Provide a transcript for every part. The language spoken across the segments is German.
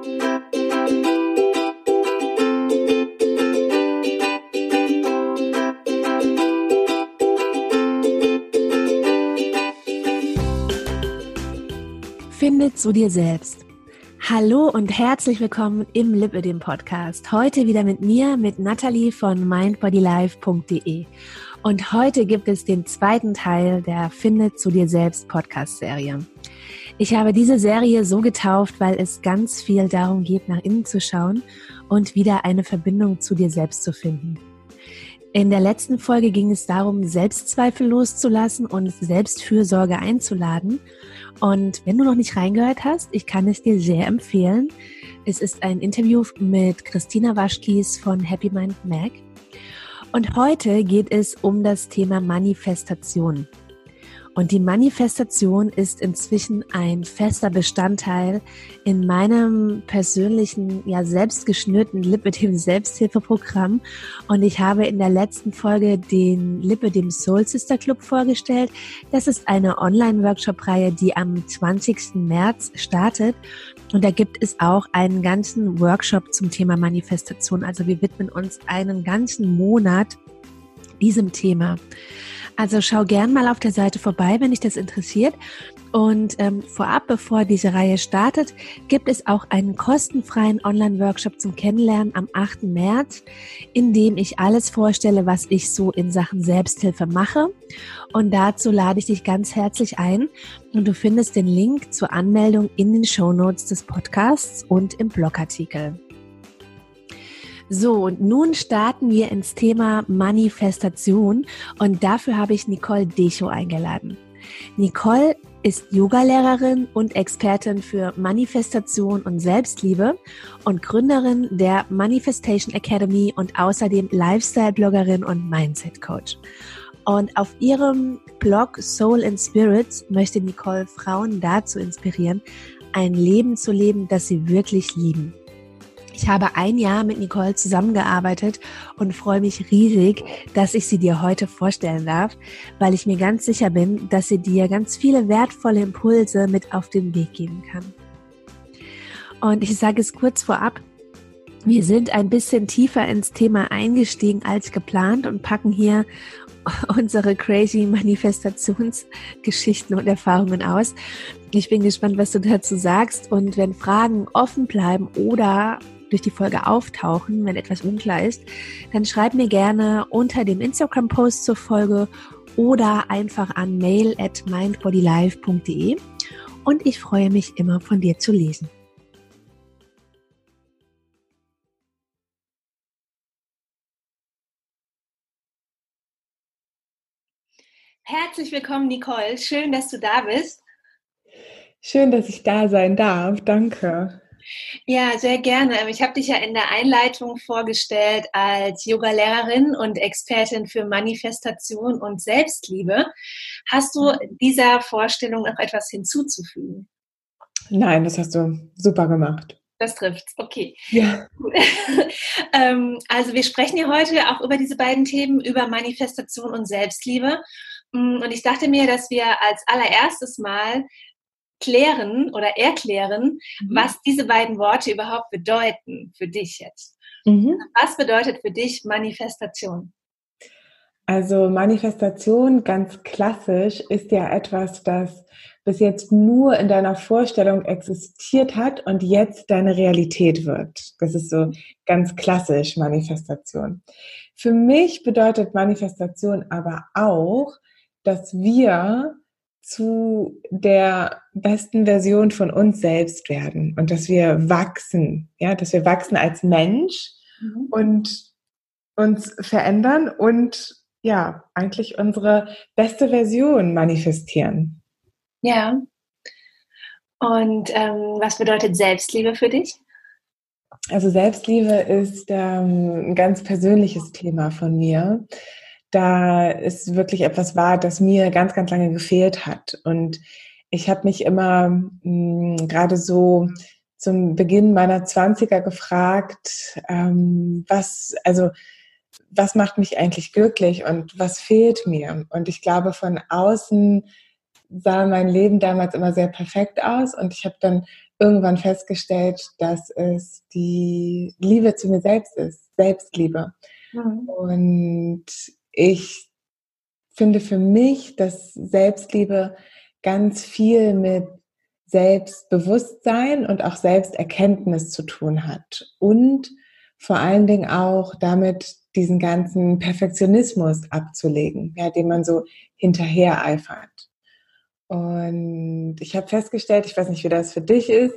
Finde zu dir selbst. Hallo und herzlich willkommen im Lipödem Podcast. Heute wieder mit mir, mit Natalie von mindbodylife.de. Und heute gibt es den zweiten Teil der Finde zu dir selbst Podcast Serie. Ich habe diese Serie so getauft, weil es ganz viel darum geht, nach innen zu schauen und wieder eine Verbindung zu dir selbst zu finden. In der letzten Folge ging es darum, Selbstzweifel loszulassen und Selbstfürsorge einzuladen. Und wenn du noch nicht reingehört hast, ich kann es dir sehr empfehlen. Es ist ein Interview mit Christina Waschkies von Happy Mind Mag. Und heute geht es um das Thema Manifestation. Und die Manifestation ist inzwischen ein fester Bestandteil in meinem persönlichen, ja, selbstgeschnürten Lipidem Selbsthilfeprogramm. Und ich habe in der letzten Folge den Lipidem Soul Sister Club vorgestellt. Das ist eine Online-Workshop-Reihe, die am 20. März startet. Und da gibt es auch einen ganzen Workshop zum Thema Manifestation. Also wir widmen uns einen ganzen Monat diesem Thema. Also schau gern mal auf der Seite vorbei, wenn dich das interessiert. Und ähm, vorab, bevor diese Reihe startet, gibt es auch einen kostenfreien Online-Workshop zum Kennenlernen am 8. März, in dem ich alles vorstelle, was ich so in Sachen Selbsthilfe mache. Und dazu lade ich dich ganz herzlich ein. Und du findest den Link zur Anmeldung in den Show Notes des Podcasts und im Blogartikel. So, und nun starten wir ins Thema Manifestation und dafür habe ich Nicole Decho eingeladen. Nicole ist Yogalehrerin und Expertin für Manifestation und Selbstliebe und Gründerin der Manifestation Academy und außerdem Lifestyle-Bloggerin und Mindset-Coach. Und auf ihrem Blog Soul and Spirits möchte Nicole Frauen dazu inspirieren, ein Leben zu leben, das sie wirklich lieben. Ich habe ein Jahr mit Nicole zusammengearbeitet und freue mich riesig, dass ich sie dir heute vorstellen darf, weil ich mir ganz sicher bin, dass sie dir ganz viele wertvolle Impulse mit auf den Weg geben kann. Und ich sage es kurz vorab, wir sind ein bisschen tiefer ins Thema eingestiegen als geplant und packen hier unsere crazy Manifestationsgeschichten und Erfahrungen aus. Ich bin gespannt, was du dazu sagst und wenn Fragen offen bleiben oder durch die Folge auftauchen, wenn etwas unklar ist, dann schreib mir gerne unter dem Instagram-Post zur Folge oder einfach an mail at mindbodylife.de und ich freue mich immer von dir zu lesen. Herzlich willkommen, Nicole. Schön, dass du da bist. Schön, dass ich da sein darf. Danke. Ja, sehr gerne. Ich habe dich ja in der Einleitung vorgestellt als Yoga-Lehrerin und Expertin für Manifestation und Selbstliebe. Hast du dieser Vorstellung noch etwas hinzuzufügen? Nein, das hast du super gemacht. Das trifft's, okay. Ja. ähm, also wir sprechen ja heute auch über diese beiden Themen, über Manifestation und Selbstliebe. Mm, und ich dachte mir, dass wir als allererstes mal klären oder erklären, mhm. was diese beiden Worte überhaupt bedeuten für dich jetzt. Mhm. Was bedeutet für dich Manifestation? Also Manifestation ganz klassisch ist ja etwas, das bis jetzt nur in deiner Vorstellung existiert hat und jetzt deine Realität wird. Das ist so ganz klassisch Manifestation. Für mich bedeutet Manifestation aber auch, dass wir zu der besten Version von uns selbst werden und dass wir wachsen, ja, dass wir wachsen als Mensch mhm. und uns verändern und ja, eigentlich unsere beste Version manifestieren. Ja. Und ähm, was bedeutet Selbstliebe für dich? Also Selbstliebe ist ähm, ein ganz persönliches Thema von mir da ist wirklich etwas wahr, das mir ganz, ganz lange gefehlt hat. Und ich habe mich immer mh, hm, gerade so zum Beginn meiner Zwanziger gefragt, ähm, was, also was macht mich eigentlich glücklich und was fehlt mir? Und ich glaube, von außen sah mein Leben damals immer sehr perfekt aus und ich habe dann irgendwann festgestellt, dass es die Liebe zu mir selbst ist, Selbstliebe. Mhm. Und ich finde für mich, dass Selbstliebe ganz viel mit Selbstbewusstsein und auch Selbsterkenntnis zu tun hat. Und vor allen Dingen auch damit, diesen ganzen Perfektionismus abzulegen, ja, den man so hinterher eifert. Und ich habe festgestellt, ich weiß nicht, wie das für dich ist,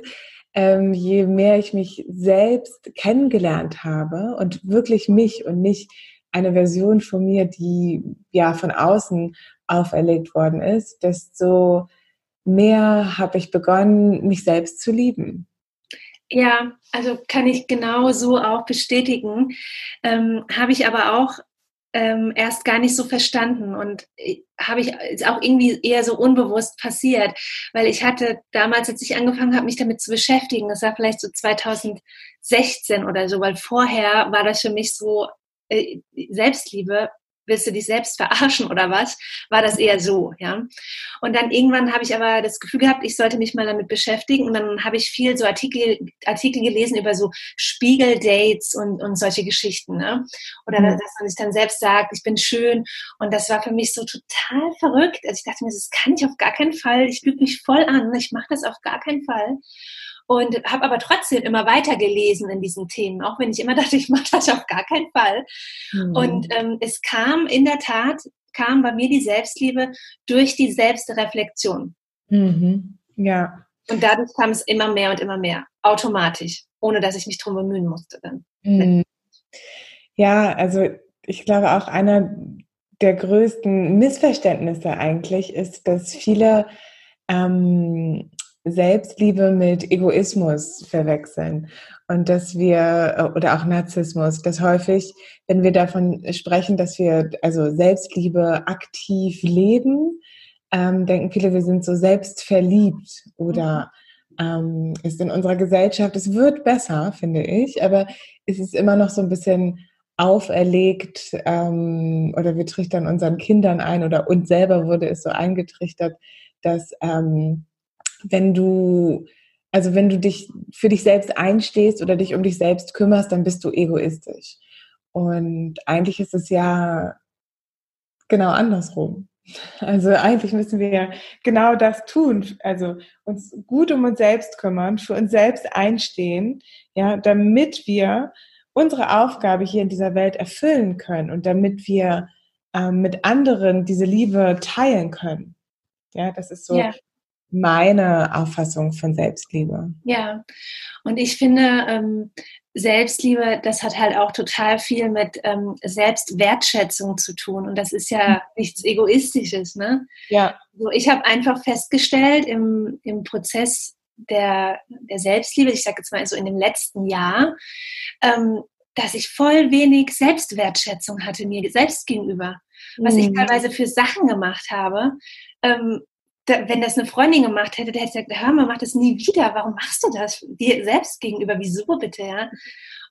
ähm, je mehr ich mich selbst kennengelernt habe und wirklich mich und nicht eine Version von mir, die ja von außen auferlegt worden ist, desto mehr habe ich begonnen, mich selbst zu lieben. Ja, also kann ich genau so auch bestätigen. Ähm, habe ich aber auch ähm, erst gar nicht so verstanden und äh, habe ich ist auch irgendwie eher so unbewusst passiert, weil ich hatte damals, als ich angefangen habe, mich damit zu beschäftigen, das war vielleicht so 2016 oder so, weil vorher war das für mich so äh, Selbstliebe willst du dich selbst verarschen oder was? War das eher so, ja. Und dann irgendwann habe ich aber das Gefühl gehabt, ich sollte mich mal damit beschäftigen und dann habe ich viel so Artikel, Artikel gelesen über so Spiegeldates und, und solche Geschichten, ne? Oder mhm. dass man sich dann selbst sagt, ich bin schön und das war für mich so total verrückt. Also ich dachte mir, das kann ich auf gar keinen Fall, ich lüge mich voll an, ich mache das auf gar keinen Fall und habe aber trotzdem immer weiter gelesen in diesen Themen, auch wenn ich immer dachte, ich mache das auf gar keinen Fall. Mhm. Und ähm, es kam in der Tat, kam bei mir die Selbstliebe durch die Selbstreflexion. Mhm. Ja. Und dadurch kam es immer mehr und immer mehr, automatisch, ohne dass ich mich drum bemühen musste dann. Mhm. Ja, also ich glaube auch einer der größten Missverständnisse eigentlich ist, dass viele ähm, Selbstliebe mit Egoismus verwechseln. Und dass wir äh, oder auch Narzissmus, dass häufig, wenn wir davon sprechen, dass wir also Selbstliebe aktiv leben, ähm, denken viele, wir sind so selbstverliebt oder ähm, ist in unserer Gesellschaft, es wird besser, finde ich, aber es ist immer noch so ein bisschen auferlegt ähm, oder wir trichtern unseren Kindern ein oder uns selber wurde es so eingetrichtert, dass ähm, wenn du, also wenn du dich für dich selbst einstehst oder dich um dich selbst kümmerst, dann bist du egoistisch. Und eigentlich ist es ja genau andersrum. Also eigentlich müssen wir ja genau das tun, also uns gut um uns selbst kümmern, für uns selbst einstehen, ja, damit wir unsere Aufgabe hier in dieser Welt erfüllen können und damit wir ähm, mit anderen diese Liebe teilen können. Ja, das ist so ja meine Auffassung von Selbstliebe. Ja, und ich finde, ähm, Selbstliebe, das hat halt auch total viel mit ähm, Selbstwertschätzung zu tun. Und das ist ja mhm. nichts Egoistisches. Ne? Ja. So, ich habe einfach festgestellt im, im Prozess der, der Selbstliebe, ich sage jetzt mal so in dem letzten Jahr, ähm, dass ich voll wenig Selbstwertschätzung hatte mir selbst gegenüber. Was mhm. ich teilweise für Sachen gemacht habe, ähm, da, wenn das eine Freundin gemacht hätte, der hätte gesagt, hör mal, mach das nie wieder. Warum machst du das dir selbst gegenüber? Wieso bitte, ja?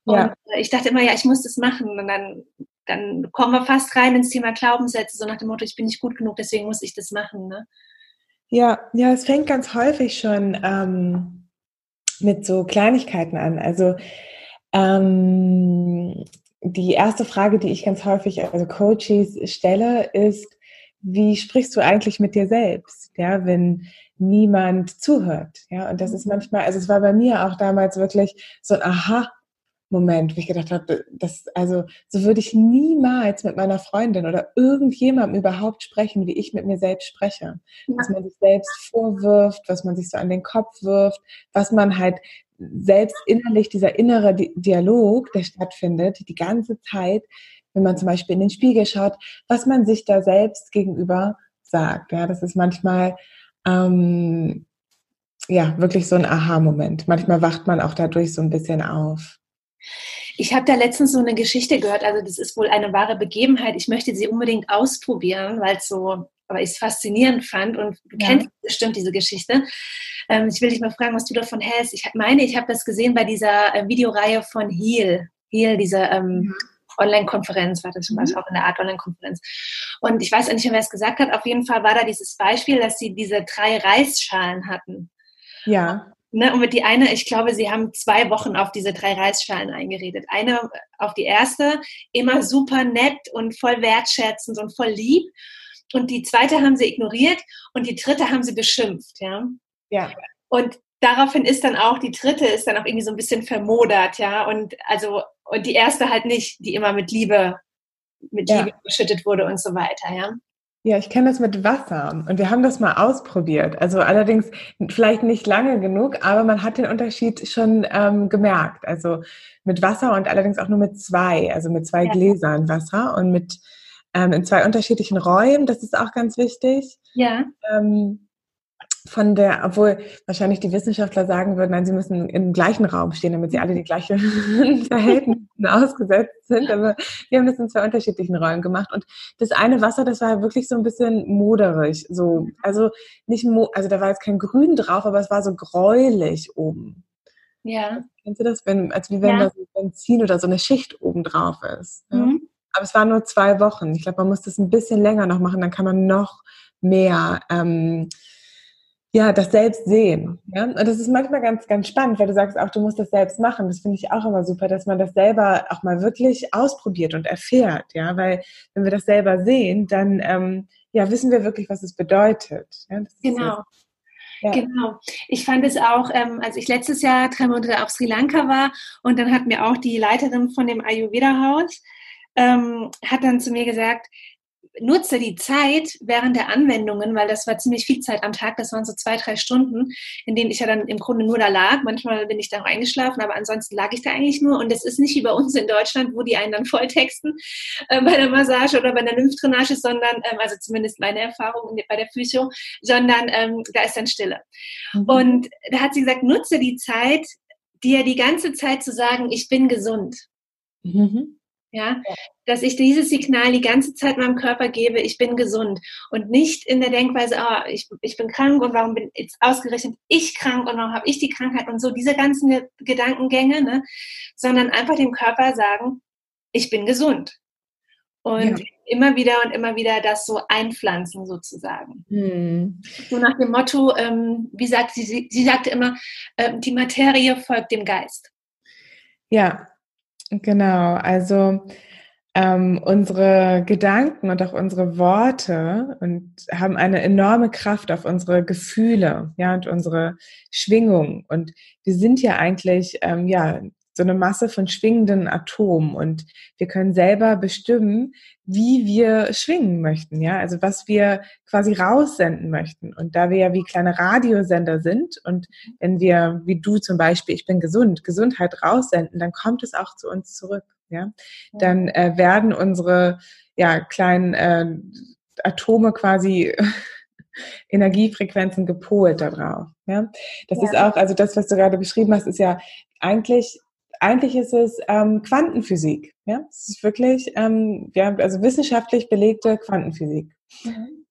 Und ja. ich dachte immer, ja, ich muss das machen. Und dann, dann kommen wir fast rein ins Thema Glaubenssätze, so nach dem Motto, ich bin nicht gut genug, deswegen muss ich das machen. Ne? Ja, ja, es fängt ganz häufig schon ähm, mit so Kleinigkeiten an. Also ähm, die erste Frage, die ich ganz häufig also Coaches stelle, ist, wie sprichst du eigentlich mit dir selbst, ja, wenn niemand zuhört, ja, und das ist mhm. manchmal, also es war bei mir auch damals wirklich so ein Aha, Moment, wo ich gedacht habe, das, also so würde ich niemals mit meiner Freundin oder irgendjemandem überhaupt sprechen, wie ich mit mir selbst spreche. Ja. Was man sich selbst vorwirft, was man sich so an den Kopf wirft, was man halt selbst innerlich, dieser innere Dialog, der stattfindet, die ganze Zeit, wenn man zum Beispiel in den Spiegel schaut, was man sich da selbst gegenüber sagt. Ja, das ist manchmal ähm, ja wirklich so ein Aha-Moment. Manchmal wacht man auch dadurch so ein bisschen auf. Ich habe da letztens so eine Geschichte gehört, also das ist wohl eine wahre Begebenheit. Ich möchte sie unbedingt ausprobieren, weil es so, aber ich es faszinierend fand und du ja. kennst bestimmt diese Geschichte. Ähm, ich will dich mal fragen, was du davon hältst. Ich meine, ich habe das gesehen bei dieser äh, Videoreihe von Heal. Heal, diese ähm, mhm. Online-Konferenz, war das zum Beispiel mhm. auch in der Art Online-Konferenz. Und ich weiß nicht mehr, wer es gesagt hat. Auf jeden Fall war da dieses Beispiel, dass sie diese drei Reisschalen hatten. Ja. Ne, und mit die eine, ich glaube, sie haben zwei Wochen auf diese drei Reisschalen eingeredet. Eine auf die erste, immer super nett und voll wertschätzend und voll lieb. Und die zweite haben sie ignoriert und die dritte haben sie beschimpft, ja. Ja. Und daraufhin ist dann auch, die dritte ist dann auch irgendwie so ein bisschen vermodert, ja. Und also, und die erste halt nicht, die immer mit Liebe, mit ja. Liebe geschüttet wurde und so weiter, ja. Ja, ich kenne das mit Wasser und wir haben das mal ausprobiert. Also allerdings vielleicht nicht lange genug, aber man hat den Unterschied schon ähm, gemerkt. Also mit Wasser und allerdings auch nur mit zwei, also mit zwei ja. Gläsern Wasser und mit ähm, in zwei unterschiedlichen Räumen. Das ist auch ganz wichtig. Ja. Ähm, von der, obwohl wahrscheinlich die Wissenschaftler sagen würden, nein, sie müssen im gleichen Raum stehen, damit sie alle die gleichen Verhältnnisse ausgesetzt sind. Aber wir haben das in zwei unterschiedlichen Räumen gemacht. Und das eine Wasser, das war wirklich so ein bisschen moderig. So, also nicht, mo also da war jetzt kein Grün drauf, aber es war so gräulich oben. Ja. Kennst du das? Wenn, als wie wenn ja. da so Benzin oder so eine Schicht oben drauf ist. Ja? Mhm. Aber es waren nur zwei Wochen. Ich glaube, man muss das ein bisschen länger noch machen, dann kann man noch mehr ähm, ja, das selbst sehen. Ja? Und das ist manchmal ganz, ganz spannend, weil du sagst auch, du musst das selbst machen. Das finde ich auch immer super, dass man das selber auch mal wirklich ausprobiert und erfährt. Ja, weil wenn wir das selber sehen, dann ähm, ja, wissen wir wirklich, was es bedeutet. Ja? genau. Ja. Genau. Ich fand es auch, ähm, als ich letztes Jahr drei Monate auf Sri Lanka war und dann hat mir auch die Leiterin von dem Ayurveda-Haus ähm, hat dann zu mir gesagt, nutze die Zeit während der Anwendungen, weil das war ziemlich viel Zeit am Tag, das waren so zwei, drei Stunden, in denen ich ja dann im Grunde nur da lag. Manchmal bin ich da auch eingeschlafen, aber ansonsten lag ich da eigentlich nur. Und es ist nicht wie bei uns in Deutschland, wo die einen dann volltexten äh, bei der Massage oder bei der Lymphdrainage, sondern, ähm, also zumindest meine Erfahrung bei der Physio, sondern ähm, da ist dann Stille. Mhm. Und da hat sie gesagt, nutze die Zeit, dir die ganze Zeit zu sagen, ich bin gesund. Mhm. Ja, dass ich dieses Signal die ganze Zeit meinem Körper gebe, ich bin gesund und nicht in der Denkweise, oh, ich, ich bin krank und warum bin jetzt ausgerechnet ich krank und warum habe ich die Krankheit und so diese ganzen Gedankengänge, ne? sondern einfach dem Körper sagen, ich bin gesund. Und ja. immer wieder und immer wieder das so einpflanzen sozusagen. Hm. So nach dem Motto, ähm, wie sagt sie, sie, sie sagte immer, ähm, die Materie folgt dem Geist. Ja, Genau, also ähm, unsere Gedanken und auch unsere Worte und haben eine enorme Kraft auf unsere Gefühle, ja, und unsere Schwingung. Und wir sind ja eigentlich, ähm, ja, so eine Masse von schwingenden Atomen und wir können selber bestimmen, wie wir schwingen möchten, ja, also was wir quasi raussenden möchten. Und da wir ja wie kleine Radiosender sind und wenn wir, wie du zum Beispiel, ich bin gesund, Gesundheit raussenden, dann kommt es auch zu uns zurück, ja. Dann äh, werden unsere, ja, kleinen äh, Atome quasi Energiefrequenzen gepolt darauf. Ja? Das ja. ist auch, also das, was du gerade beschrieben hast, ist ja eigentlich eigentlich ist es ähm, Quantenphysik. Ja, es ist wirklich, ähm, ja, also wissenschaftlich belegte Quantenphysik. Mhm.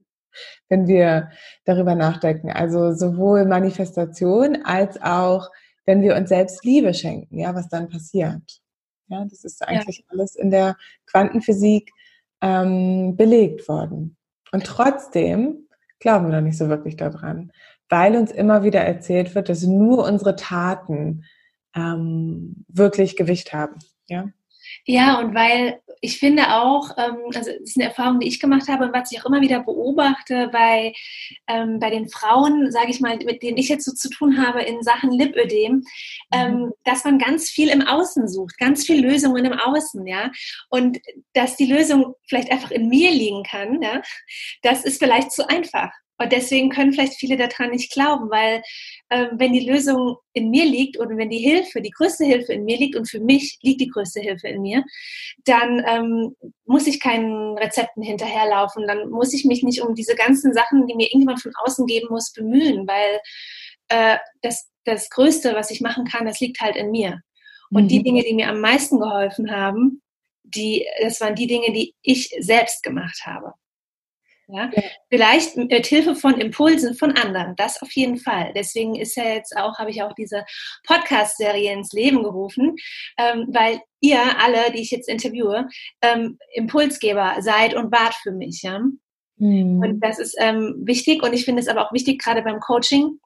Wenn wir darüber nachdenken. Also sowohl Manifestation als auch, wenn wir uns selbst Liebe schenken, ja, was dann passiert. Ja, das ist eigentlich ja. alles in der Quantenphysik ähm, belegt worden. Und trotzdem glauben wir noch nicht so wirklich daran, weil uns immer wieder erzählt wird, dass nur unsere Taten ähm, wirklich Gewicht haben. Ja? Ja, und weil ich finde auch, ähm, also das ist eine Erfahrung, die ich gemacht habe und was ich auch immer wieder beobachte bei, ähm, bei den Frauen, sage ich mal, mit denen ich jetzt so zu tun habe in Sachen Lipödem, ähm, mhm. dass man ganz viel im Außen sucht, ganz viel Lösungen im Außen, ja. Und dass die Lösung vielleicht einfach in mir liegen kann, ja, das ist vielleicht zu einfach. Und deswegen können vielleicht viele daran nicht glauben, weil ähm, wenn die Lösung in mir liegt oder wenn die Hilfe, die größte Hilfe in mir liegt und für mich liegt die größte Hilfe in mir, dann ähm, muss ich keinen Rezepten hinterherlaufen, dann muss ich mich nicht um diese ganzen Sachen, die mir irgendjemand von außen geben muss, bemühen, weil äh, das, das Größte, was ich machen kann, das liegt halt in mir. Und mhm. die Dinge, die mir am meisten geholfen haben, die, das waren die Dinge, die ich selbst gemacht habe. Ja? Vielleicht mit Hilfe von Impulsen von anderen, das auf jeden Fall. Deswegen ist ja jetzt auch, habe ich auch diese Podcast-Serie ins Leben gerufen, ähm, weil ihr alle, die ich jetzt interviewe, ähm, Impulsgeber seid und wart für mich. Ja? Mhm. Und das ist ähm, wichtig und ich finde es aber auch wichtig, gerade beim Coaching,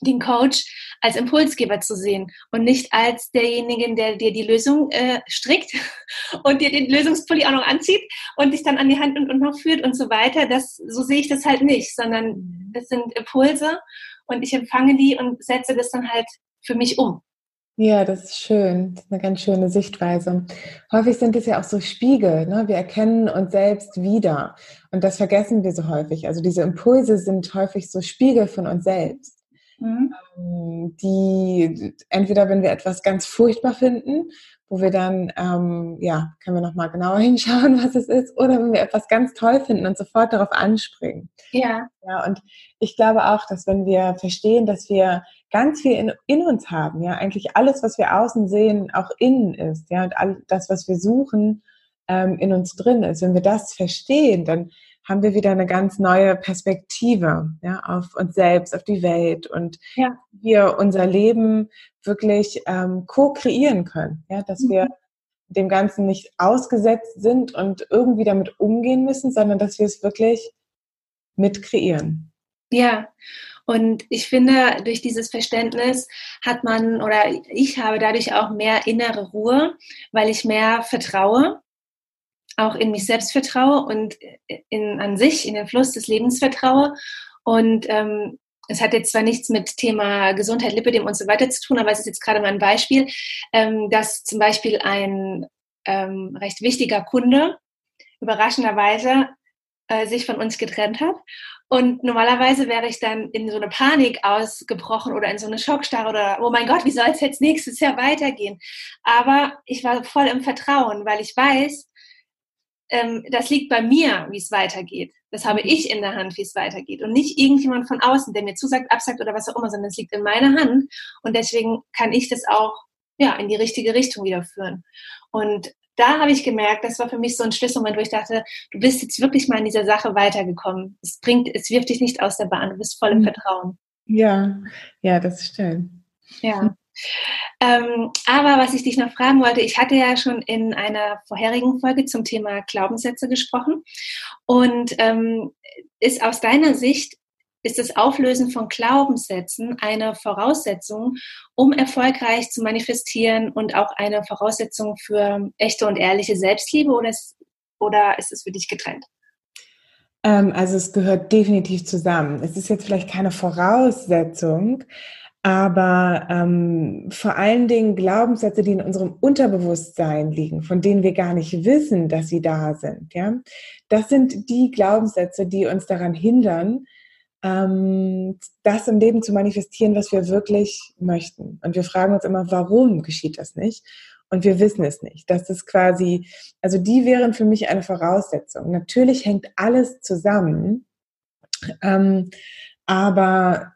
den Coach als Impulsgeber zu sehen und nicht als derjenigen, der dir die Lösung äh, strickt und dir den Lösungspulli auch noch anzieht und dich dann an die Hand und, und noch führt und so weiter. Das, so sehe ich das halt nicht, sondern das sind Impulse und ich empfange die und setze das dann halt für mich um. Ja, das ist schön. Das ist eine ganz schöne Sichtweise. Häufig sind es ja auch so Spiegel. Ne? Wir erkennen uns selbst wieder. Und das vergessen wir so häufig. Also diese Impulse sind häufig so Spiegel von uns selbst. Mhm. Ähm, die entweder, wenn wir etwas ganz furchtbar finden, wo wir dann, ähm, ja, können wir nochmal genauer hinschauen, was es ist, oder wenn wir etwas ganz toll finden und sofort darauf anspringen. Ja. Ja, und ich glaube auch, dass wenn wir verstehen, dass wir ganz viel in, in uns haben, ja, eigentlich alles, was wir außen sehen, auch innen ist, ja, und all das, was wir suchen, ähm, in uns drin ist. Wenn wir das verstehen, dann haben wir wieder eine ganz neue Perspektive ja, auf uns selbst, auf die Welt und ja. wir unser Leben wirklich ähm, co-kreieren können. Ja, dass mhm. wir dem Ganzen nicht ausgesetzt sind und irgendwie damit umgehen müssen, sondern dass wir es wirklich mit kreieren. Ja, und ich finde, durch dieses Verständnis hat man oder ich habe dadurch auch mehr innere Ruhe, weil ich mehr vertraue auch in mich selbst vertraue und in, an sich, in den Fluss des Lebens vertraue. Und ähm, es hat jetzt zwar nichts mit Thema Gesundheit, Lipidem und so weiter zu tun, aber es ist jetzt gerade mal ein Beispiel, ähm, dass zum Beispiel ein ähm, recht wichtiger Kunde überraschenderweise äh, sich von uns getrennt hat. Und normalerweise wäre ich dann in so eine Panik ausgebrochen oder in so eine Schockstarre oder, oh mein Gott, wie soll es jetzt nächstes Jahr weitergehen? Aber ich war voll im Vertrauen, weil ich weiß, ähm, das liegt bei mir, wie es weitergeht. Das habe ich in der Hand, wie es weitergeht. Und nicht irgendjemand von außen, der mir zusagt, absagt oder was auch immer, sondern es liegt in meiner Hand. Und deswegen kann ich das auch ja, in die richtige Richtung wieder führen. Und da habe ich gemerkt, das war für mich so ein Schlüsselmoment, wo ich dachte, du bist jetzt wirklich mal in dieser Sache weitergekommen. Es bringt, es wirft dich nicht aus der Bahn, du bist voll im mhm. Vertrauen. Ja, ja, das stimmt. Ja. Ähm, aber was ich dich noch fragen wollte, ich hatte ja schon in einer vorherigen Folge zum Thema Glaubenssätze gesprochen. Und ähm, ist aus deiner Sicht, ist das Auflösen von Glaubenssätzen eine Voraussetzung, um erfolgreich zu manifestieren und auch eine Voraussetzung für echte und ehrliche Selbstliebe oder ist, oder ist es für dich getrennt? Ähm, also es gehört definitiv zusammen. Es ist jetzt vielleicht keine Voraussetzung, aber ähm, vor allen Dingen Glaubenssätze, die in unserem Unterbewusstsein liegen, von denen wir gar nicht wissen, dass sie da sind. Ja, das sind die Glaubenssätze, die uns daran hindern, ähm, das im Leben zu manifestieren, was wir wirklich möchten. Und wir fragen uns immer, warum geschieht das nicht? Und wir wissen es nicht. Das ist quasi, also die wären für mich eine Voraussetzung. Natürlich hängt alles zusammen, ähm, aber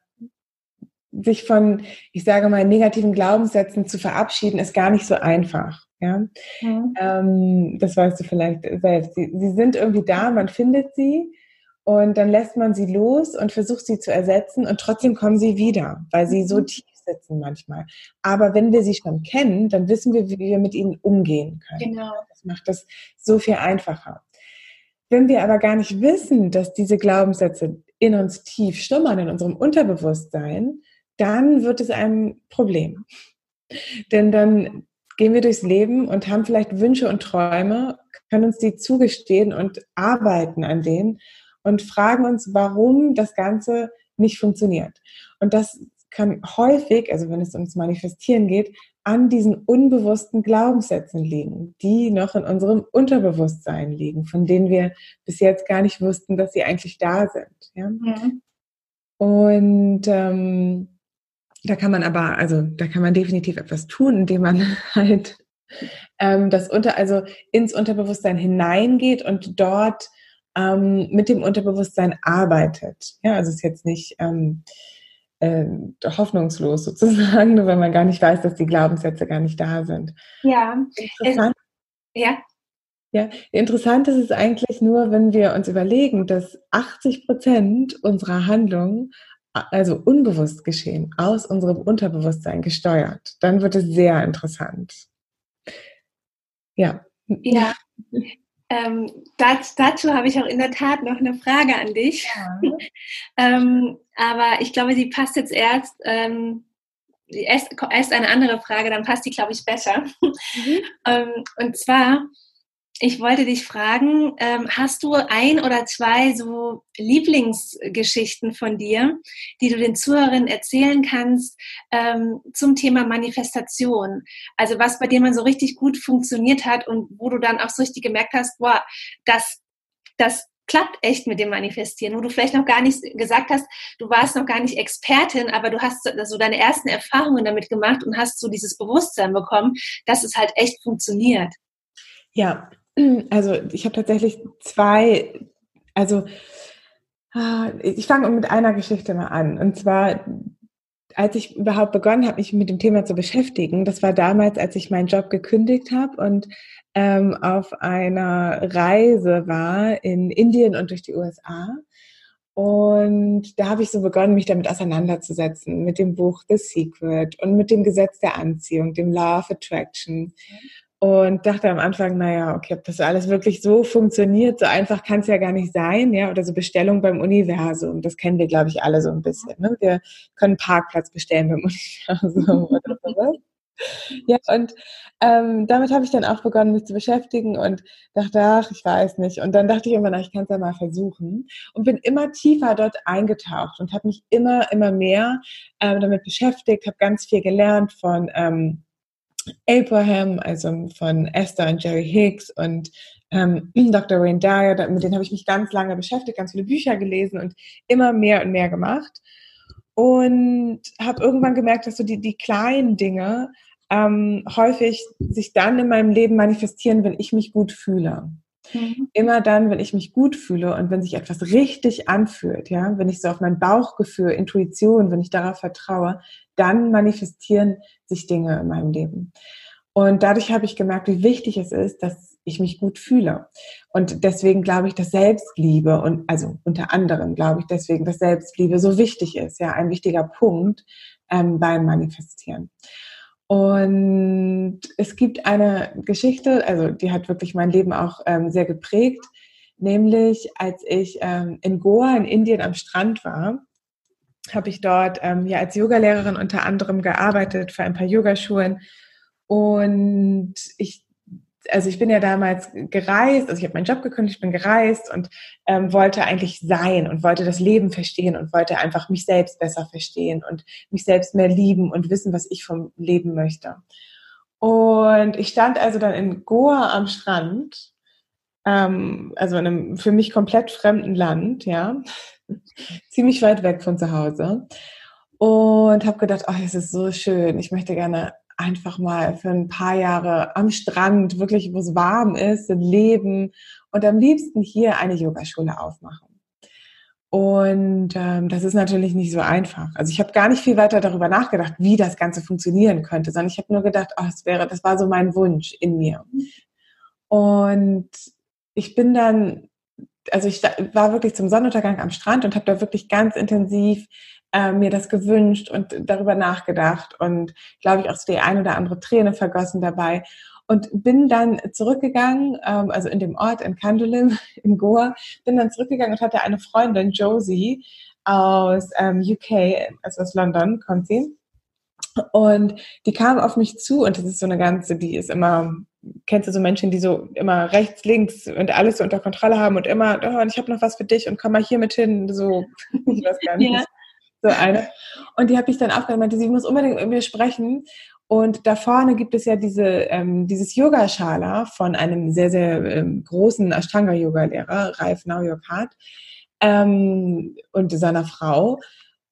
sich von, ich sage mal, negativen Glaubenssätzen zu verabschieden, ist gar nicht so einfach. Ja? Mhm. Ähm, das weißt du vielleicht selbst. Sie, sie sind irgendwie da, man findet sie und dann lässt man sie los und versucht sie zu ersetzen und trotzdem kommen sie wieder, weil sie so mhm. tief sitzen manchmal. Aber wenn wir sie schon kennen, dann wissen wir, wie wir mit ihnen umgehen können. Genau. Das macht das so viel einfacher. Wenn wir aber gar nicht wissen, dass diese Glaubenssätze in uns tief schlummern, in unserem Unterbewusstsein, dann wird es ein Problem. Denn dann gehen wir durchs Leben und haben vielleicht Wünsche und Träume, können uns die zugestehen und arbeiten an denen und fragen uns, warum das Ganze nicht funktioniert. Und das kann häufig, also wenn es ums Manifestieren geht, an diesen unbewussten Glaubenssätzen liegen, die noch in unserem Unterbewusstsein liegen, von denen wir bis jetzt gar nicht wussten, dass sie eigentlich da sind. Ja? Mhm. Und ähm, da kann man aber, also da kann man definitiv etwas tun, indem man halt ähm, das unter, also ins Unterbewusstsein hineingeht und dort ähm, mit dem Unterbewusstsein arbeitet. Ja, also es ist jetzt nicht ähm, äh, hoffnungslos sozusagen, nur weil man gar nicht weiß, dass die Glaubenssätze gar nicht da sind. Ja. Interessant. Es, ja. Ja, interessant ist es eigentlich nur, wenn wir uns überlegen, dass 80 Prozent unserer Handlungen also unbewusst geschehen, aus unserem Unterbewusstsein gesteuert, dann wird es sehr interessant. Ja. Ja. ähm, dazu, dazu habe ich auch in der Tat noch eine Frage an dich. Ja. ähm, aber ich glaube, die passt jetzt erst, ähm, erst, erst eine andere Frage, dann passt die, glaube ich, besser. Mhm. Ähm, und zwar, ich wollte dich fragen, ähm, hast du ein oder zwei so Lieblingsgeschichten von dir, die du den Zuhörerinnen erzählen kannst ähm, zum Thema Manifestation? Also was bei dir mal so richtig gut funktioniert hat und wo du dann auch so richtig gemerkt hast, boah, das, das klappt echt mit dem Manifestieren, wo du vielleicht noch gar nicht gesagt hast, du warst noch gar nicht Expertin, aber du hast so deine ersten Erfahrungen damit gemacht und hast so dieses Bewusstsein bekommen, dass es halt echt funktioniert. Ja, also ich habe tatsächlich zwei, also ah, ich fange mit einer Geschichte mal an. Und zwar, als ich überhaupt begonnen habe, mich mit dem Thema zu beschäftigen, das war damals, als ich meinen Job gekündigt habe und ähm, auf einer Reise war in Indien und durch die USA. Und da habe ich so begonnen, mich damit auseinanderzusetzen, mit dem Buch The Secret und mit dem Gesetz der Anziehung, dem Law of Attraction und dachte am Anfang, naja, okay, ob das alles wirklich so funktioniert, so einfach kann es ja gar nicht sein, ja, oder so Bestellung beim Universum, das kennen wir, glaube ich, alle so ein bisschen. Ne? Wir können Parkplatz bestellen beim Universum oder sowas. Ja, und ähm, damit habe ich dann auch begonnen, mich zu beschäftigen und dachte, ach, ich weiß nicht. Und dann dachte ich immer, na, ich kann es ja mal versuchen. Und bin immer tiefer dort eingetaucht und habe mich immer, immer mehr ähm, damit beschäftigt, habe ganz viel gelernt von ähm, Abraham, also von Esther und Jerry Hicks und ähm, Dr. Wayne Dyer, mit denen habe ich mich ganz lange beschäftigt, ganz viele Bücher gelesen und immer mehr und mehr gemacht. Und habe irgendwann gemerkt, dass so die, die kleinen Dinge ähm, häufig sich dann in meinem Leben manifestieren, wenn ich mich gut fühle. Mhm. Immer dann, wenn ich mich gut fühle und wenn sich etwas richtig anfühlt, ja, wenn ich so auf mein Bauchgefühl, Intuition, wenn ich darauf vertraue, dann manifestieren sich Dinge in meinem Leben. Und dadurch habe ich gemerkt, wie wichtig es ist, dass ich mich gut fühle. Und deswegen glaube ich, dass Selbstliebe und also unter anderem glaube ich deswegen, dass Selbstliebe so wichtig ist, ja, ein wichtiger Punkt ähm, beim Manifestieren. Und es gibt eine Geschichte, also die hat wirklich mein Leben auch ähm, sehr geprägt, nämlich als ich ähm, in Goa in Indien am Strand war, habe ich dort ähm, ja als Yogalehrerin unter anderem gearbeitet für ein paar Yogaschulen. Und ich also ich bin ja damals gereist, also ich habe meinen Job gekündigt, bin gereist und ähm, wollte eigentlich sein und wollte das Leben verstehen und wollte einfach mich selbst besser verstehen und mich selbst mehr lieben und wissen, was ich vom Leben möchte. Und ich stand also dann in Goa am Strand, ähm, also in einem für mich komplett fremden Land, ja, ziemlich weit weg von zu Hause und habe gedacht, oh, es ist so schön, ich möchte gerne einfach mal für ein paar Jahre am Strand, wirklich wo es warm ist, leben und am liebsten hier eine Yogaschule aufmachen. Und ähm, das ist natürlich nicht so einfach. Also ich habe gar nicht viel weiter darüber nachgedacht, wie das Ganze funktionieren könnte, sondern ich habe nur gedacht, oh, das wäre, das war so mein Wunsch in mir. Und ich bin dann, also ich war wirklich zum Sonnenuntergang am Strand und habe da wirklich ganz intensiv äh, mir das gewünscht und darüber nachgedacht und glaube ich auch so die ein oder andere Träne vergossen dabei und bin dann zurückgegangen, ähm, also in dem Ort in Kandolim in bin dann zurückgegangen und hatte eine Freundin, Josie, aus ähm, UK, also aus London, kommt sie. Und die kam auf mich zu und das ist so eine ganze, die ist immer, kennst du so Menschen, die so immer rechts, links und alles so unter Kontrolle haben und immer, oh, ich habe noch was für dich und komm mal hier mit hin, so, ich weiß gar nicht. Ja so eine. Und die habe ich dann aufgehört, meinte, sie muss unbedingt mit mir sprechen. Und da vorne gibt es ja diese, ähm, dieses Yoga-Schala von einem sehr, sehr ähm, großen Ashtanga-Yoga-Lehrer, Ralf Nauyokart, ähm, und seiner Frau.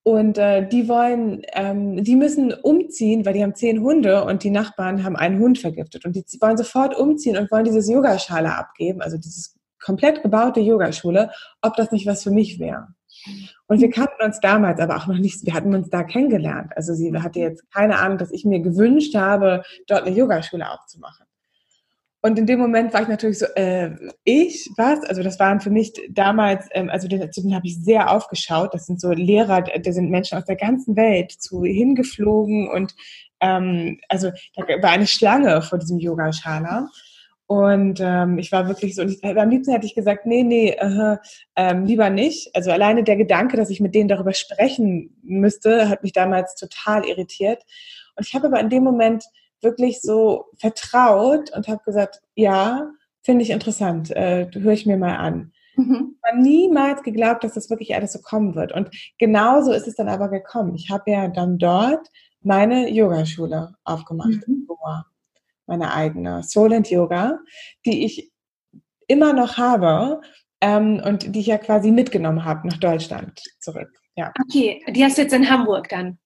Und äh, die wollen, ähm, die müssen umziehen, weil die haben zehn Hunde und die Nachbarn haben einen Hund vergiftet. Und die wollen sofort umziehen und wollen dieses Yogaschala abgeben, also dieses komplett gebaute Yogaschule, ob das nicht was für mich wäre. Und wir kannten uns damals aber auch noch nicht, wir hatten uns da kennengelernt. Also sie hatte jetzt keine Ahnung, dass ich mir gewünscht habe, dort eine Yogaschule aufzumachen. Und in dem Moment war ich natürlich so, äh, ich, was? Also das waren für mich damals, ähm, also den, zu habe ich sehr aufgeschaut. Das sind so Lehrer, da sind Menschen aus der ganzen Welt zu hingeflogen und ähm, also da war eine Schlange vor diesem Yogaschala. Und ähm, ich war wirklich so, und ich, am liebsten hätte ich gesagt, nee, nee, äh, ähm, lieber nicht. Also alleine der Gedanke, dass ich mit denen darüber sprechen müsste, hat mich damals total irritiert. Und ich habe aber in dem Moment wirklich so vertraut und habe gesagt, ja, finde ich interessant, äh, höre ich mir mal an. Mhm. Ich habe niemals geglaubt, dass das wirklich alles so kommen wird. Und genauso ist es dann aber gekommen. Ich habe ja dann dort meine Yogaschule aufgemacht mhm. in Goa meine eigene Soul and Yoga, die ich immer noch habe ähm, und die ich ja quasi mitgenommen habe nach Deutschland zurück. Ja. Okay, die hast du jetzt in Hamburg dann.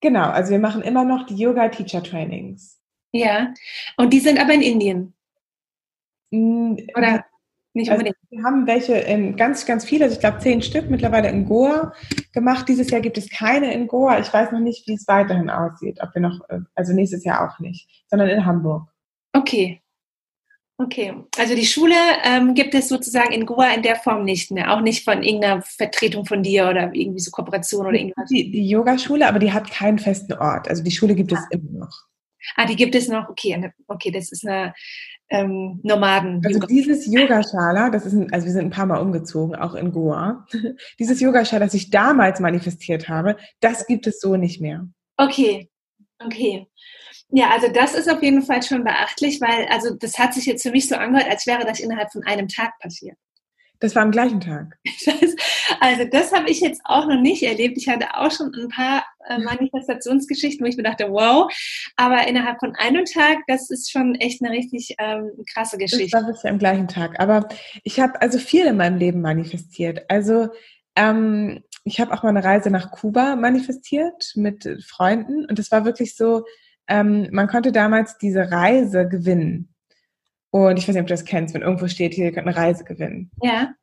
Genau, also wir machen immer noch die Yoga Teacher Trainings. Ja, und die sind aber in Indien. Oder? Nicht also unbedingt. Also wir haben welche in ganz, ganz viele, also ich glaube zehn Stück mittlerweile in Goa gemacht. Dieses Jahr gibt es keine in Goa. Ich weiß noch nicht, wie es weiterhin aussieht. Ob wir noch, äh, also nächstes Jahr auch nicht, sondern in Hamburg. Okay. Okay, also die Schule ähm, gibt es sozusagen in Goa in der Form nicht mehr, auch nicht von irgendeiner Vertretung von dir oder irgendwie so Kooperation oder irgendwas. Die, die Yogaschule, aber die hat keinen festen Ort. Also die Schule gibt es ah. immer noch. Ah, die gibt es noch. Okay, okay, das ist eine ähm, Nomaden. Also dieses Yogaschala, das ist, ein, also wir sind ein paar Mal umgezogen, auch in Goa. dieses Yogaschala, das ich damals manifestiert habe, das gibt es so nicht mehr. Okay, okay. Ja, also das ist auf jeden Fall schon beachtlich, weil also das hat sich jetzt für mich so angehört, als wäre das innerhalb von einem Tag passiert. Das war am gleichen Tag. also das habe ich jetzt auch noch nicht erlebt. Ich hatte auch schon ein paar äh, Manifestationsgeschichten, wo ich mir dachte, wow, aber innerhalb von einem Tag, das ist schon echt eine richtig ähm, krasse Geschichte. Das war wirklich am gleichen Tag. Aber ich habe also viel in meinem Leben manifestiert. Also ähm, ich habe auch mal eine Reise nach Kuba manifestiert mit Freunden und es war wirklich so, ähm, man konnte damals diese Reise gewinnen. Und ich weiß nicht, ob du das kennst, wenn irgendwo steht, hier, ihr könnt eine Reise gewinnen. Ja.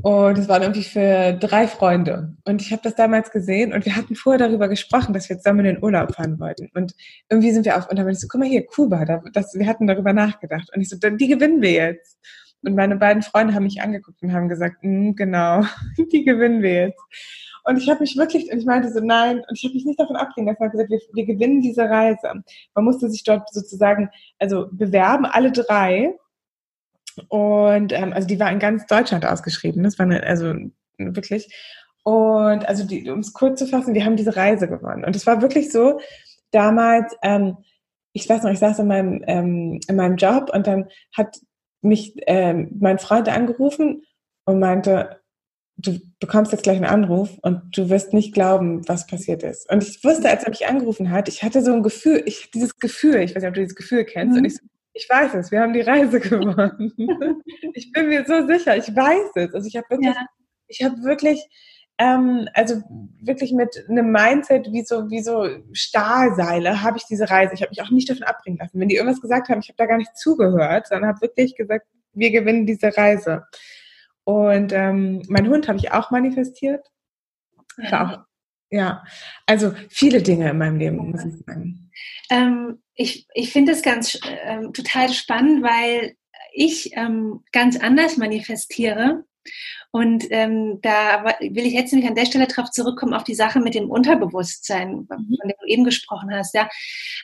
Und das waren irgendwie für drei Freunde. Und ich habe das damals gesehen und wir hatten vorher darüber gesprochen, dass wir zusammen in den Urlaub fahren wollten. Und irgendwie sind wir auf, und dann bin ich so, guck mal hier, Kuba, da, das, wir hatten darüber nachgedacht. Und ich so, die gewinnen wir jetzt. Und meine beiden Freunde haben mich angeguckt und haben gesagt, mm, genau, die gewinnen wir jetzt. Und ich habe mich wirklich, und ich meinte so, nein, und ich habe mich nicht davon abgelehnt. Ich habe gesagt, wir, wir gewinnen diese Reise. Man musste sich dort sozusagen, also bewerben, alle drei. Und ähm, also die war in ganz Deutschland ausgeschrieben. Das war eine, also wirklich. Und also um es kurz zu fassen, wir haben diese Reise gewonnen. Und es war wirklich so, damals, ähm, ich weiß noch, ich saß in meinem, ähm, in meinem Job und dann hat mich ähm, mein Freund angerufen und meinte, du bekommst jetzt gleich einen Anruf und du wirst nicht glauben, was passiert ist. Und ich wusste, als er mich angerufen hat, ich hatte so ein Gefühl, ich, dieses Gefühl, ich weiß nicht, ob du dieses Gefühl kennst, mhm. und ich so, ich weiß es, wir haben die Reise gewonnen. ich bin mir so sicher, ich weiß es. Also ich habe wirklich, ja. ich habe wirklich, ähm, also wirklich mit einem Mindset wie so, wie so Stahlseile habe ich diese Reise. Ich habe mich auch nicht davon abbringen lassen. Wenn die irgendwas gesagt haben, ich habe da gar nicht zugehört, sondern habe wirklich gesagt, wir gewinnen diese Reise. Und ähm, mein Hund habe ich auch manifestiert. Auch, ja, also viele Dinge in meinem Leben, muss ich sagen. Ähm, ich ich finde es ganz ähm, total spannend, weil ich ähm, ganz anders manifestiere. Und ähm, da will ich jetzt nämlich an der Stelle darauf zurückkommen, auf die Sache mit dem Unterbewusstsein, mhm. von dem du eben gesprochen hast. Ja,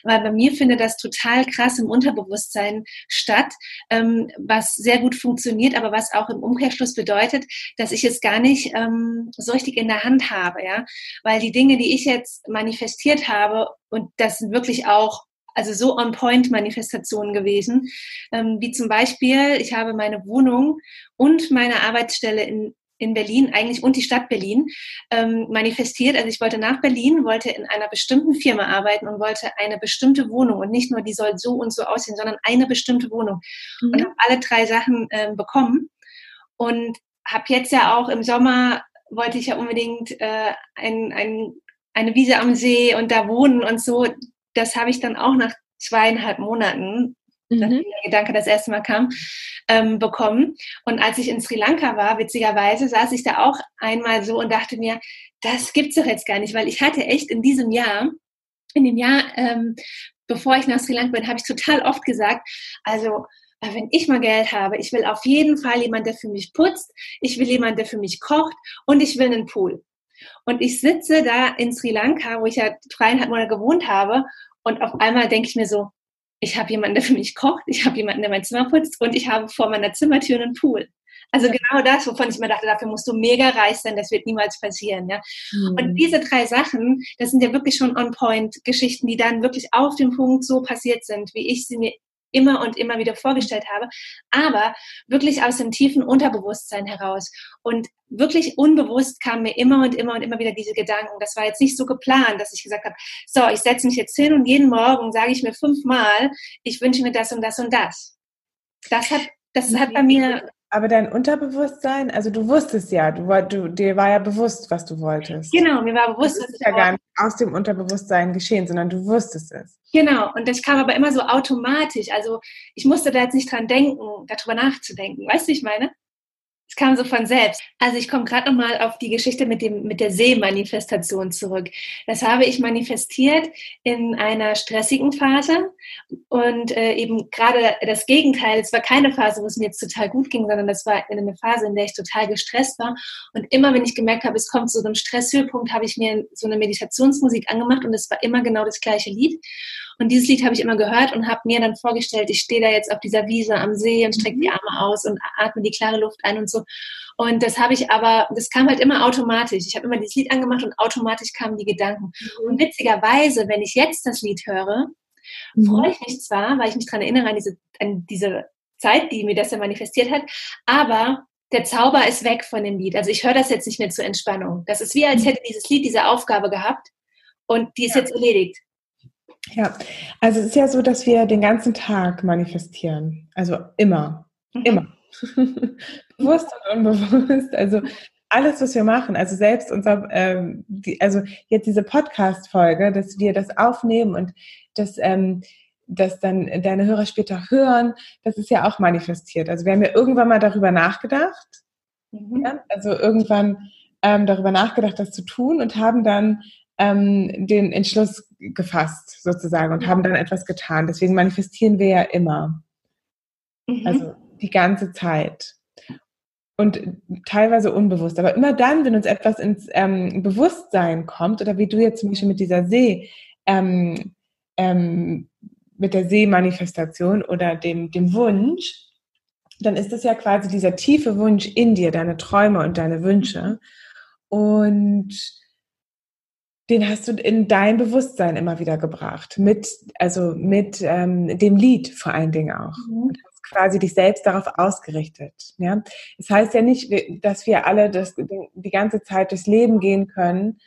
weil bei mir findet das total krass im Unterbewusstsein statt, ähm, was sehr gut funktioniert, aber was auch im Umkehrschluss bedeutet, dass ich es gar nicht ähm, so richtig in der Hand habe. Ja, weil die Dinge, die ich jetzt manifestiert habe, und das sind wirklich auch also so on-point-Manifestationen gewesen, ähm, wie zum Beispiel, ich habe meine Wohnung und meine Arbeitsstelle in, in Berlin, eigentlich und die Stadt Berlin, ähm, manifestiert. Also ich wollte nach Berlin, wollte in einer bestimmten Firma arbeiten und wollte eine bestimmte Wohnung und nicht nur die soll so und so aussehen, sondern eine bestimmte Wohnung. Mhm. Und habe alle drei Sachen äh, bekommen und habe jetzt ja auch im Sommer wollte ich ja unbedingt äh, ein, ein, eine Wiese am See und da wohnen und so das habe ich dann auch nach zweieinhalb Monaten, mhm. nachdem der Gedanke das erste Mal kam, ähm, bekommen. Und als ich in Sri Lanka war, witzigerweise, saß ich da auch einmal so und dachte mir, das gibt's doch jetzt gar nicht, weil ich hatte echt in diesem Jahr, in dem Jahr, ähm, bevor ich nach Sri Lanka bin, habe ich total oft gesagt, also äh, wenn ich mal Geld habe, ich will auf jeden Fall jemand, der für mich putzt, ich will jemand, der für mich kocht und ich will einen Pool. Und ich sitze da in Sri Lanka, wo ich ja dreieinhalb Monate gewohnt habe, und auf einmal denke ich mir so, ich habe jemanden, der für mich kocht, ich habe jemanden, der mein Zimmer putzt und ich habe vor meiner Zimmertür einen Pool. Also genau das, wovon ich mir dachte, dafür musst du mega reich sein, das wird niemals passieren. Ja? Mhm. Und diese drei Sachen, das sind ja wirklich schon on-point-Geschichten, die dann wirklich auf dem Punkt so passiert sind, wie ich sie mir immer und immer wieder vorgestellt habe, aber wirklich aus dem tiefen Unterbewusstsein heraus. Und wirklich unbewusst kamen mir immer und immer und immer wieder diese Gedanken. Das war jetzt nicht so geplant, dass ich gesagt habe, so, ich setze mich jetzt hin und jeden Morgen sage ich mir fünfmal, ich wünsche mir das und das und das. Das hat, das hat bei mir aber dein Unterbewusstsein, also du wusstest ja, du, du, dir war ja bewusst, was du wolltest. Genau, mir war bewusst, das ist ja gar nicht aus dem Unterbewusstsein geschehen, sondern du wusstest es. Genau, und das kam aber immer so automatisch. Also ich musste da jetzt nicht dran denken, darüber nachzudenken. Weißt du, ich meine? Es kam so von selbst. Also ich komme gerade nochmal auf die Geschichte mit, dem, mit der Seemanifestation zurück. Das habe ich manifestiert in einer stressigen Phase und äh, eben gerade das Gegenteil. Es war keine Phase, wo es mir jetzt total gut ging, sondern das war eine Phase, in der ich total gestresst war. Und immer, wenn ich gemerkt habe, es kommt zu so einem Stresshöhepunkt, habe ich mir so eine Meditationsmusik angemacht und es war immer genau das gleiche Lied. Und dieses Lied habe ich immer gehört und habe mir dann vorgestellt, ich stehe da jetzt auf dieser Wiese am See und strecke die mhm. Arme aus und atme die klare Luft ein und so. Und das habe ich aber, das kam halt immer automatisch. Ich habe immer dieses Lied angemacht und automatisch kamen die Gedanken. Mhm. Und witzigerweise, wenn ich jetzt das Lied höre, mhm. freue ich mich zwar, weil ich mich daran erinnere an diese, an diese Zeit, die mir das ja manifestiert hat, aber der Zauber ist weg von dem Lied. Also ich höre das jetzt nicht mehr zur Entspannung. Das ist wie, als hätte dieses Lied diese Aufgabe gehabt und die ist ja. jetzt erledigt. Ja, also es ist ja so, dass wir den ganzen Tag manifestieren. Also immer. Mhm. Immer. Bewusst und unbewusst. Also alles, was wir machen, also selbst unser, ähm, die, also jetzt diese Podcast-Folge, dass wir das aufnehmen und dass, ähm, dass dann deine Hörer später hören, das ist ja auch manifestiert. Also wir haben ja irgendwann mal darüber nachgedacht, mhm. ja? also irgendwann ähm, darüber nachgedacht, das zu tun und haben dann ähm, den Entschluss gefasst sozusagen und haben dann etwas getan. Deswegen manifestieren wir ja immer. Mhm. Also die ganze Zeit. Und teilweise unbewusst. Aber immer dann, wenn uns etwas ins ähm, Bewusstsein kommt, oder wie du jetzt zum Beispiel mit dieser See, ähm, ähm, mit der Seemanifestation oder dem, dem Wunsch, dann ist das ja quasi dieser tiefe Wunsch in dir, deine Träume und deine Wünsche. Und den hast du in dein Bewusstsein immer wieder gebracht. Mit, also mit ähm, dem Lied vor allen Dingen auch. Mhm. Hast quasi dich selbst darauf ausgerichtet. Ja? Das heißt ja nicht, dass wir alle das, die ganze Zeit durchs Leben gehen können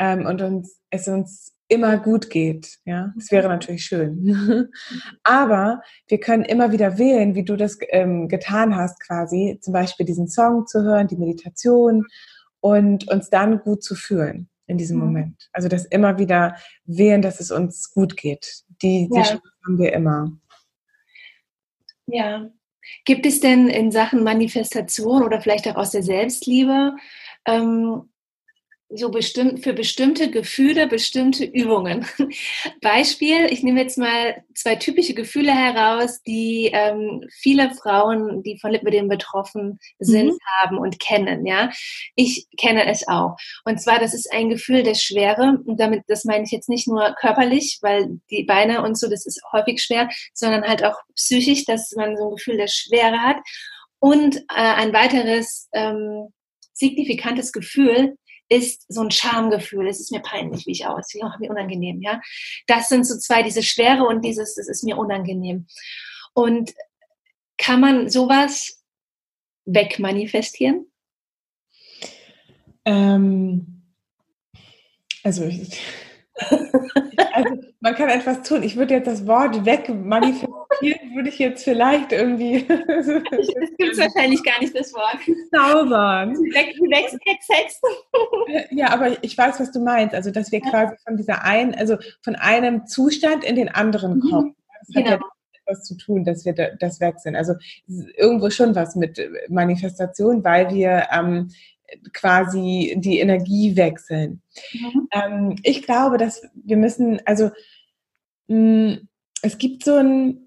ähm, und uns, es uns immer gut geht. Ja, das wäre natürlich schön. Aber wir können immer wieder wählen, wie du das ähm, getan hast, quasi zum Beispiel diesen Song zu hören, die Meditation und uns dann gut zu fühlen in diesem mhm. Moment. Also das immer wieder wählen, dass es uns gut geht. Die, die ja. haben wir immer. Ja. Gibt es denn in Sachen Manifestation oder vielleicht auch aus der Selbstliebe ähm, so bestimmt, für bestimmte Gefühle bestimmte Übungen. Beispiel, ich nehme jetzt mal zwei typische Gefühle heraus, die ähm, viele Frauen, die von Lipidem betroffen sind, mhm. haben und kennen. Ja, ich kenne es auch. Und zwar, das ist ein Gefühl der Schwere. Und damit, das meine ich jetzt nicht nur körperlich, weil die Beine und so, das ist häufig schwer, sondern halt auch psychisch, dass man so ein Gefühl der Schwere hat. Und äh, ein weiteres ähm, signifikantes Gefühl ist so ein Schamgefühl. Es ist mir peinlich, wie ich aussehe, auch mir unangenehm, ja. Das sind so zwei, diese Schwere und dieses, das ist mir unangenehm. Und kann man sowas wegmanifestieren? Ähm, also also man kann etwas tun. Ich würde jetzt das Wort wegmanifestieren, würde ich jetzt vielleicht irgendwie. das gibt es wahrscheinlich gar nicht, das Wort. Zaubern. Wegsetzen. ja, aber ich weiß, was du meinst. Also, dass wir quasi von dieser einen, also von einem Zustand in den anderen mhm. kommen. Das hat genau. ja etwas zu tun, dass wir das wechseln. Also irgendwo schon was mit Manifestation, weil wir ähm, quasi die Energie wechseln. Mhm. Ähm, ich glaube, dass wir müssen, also mh, mm, es gibt so ein,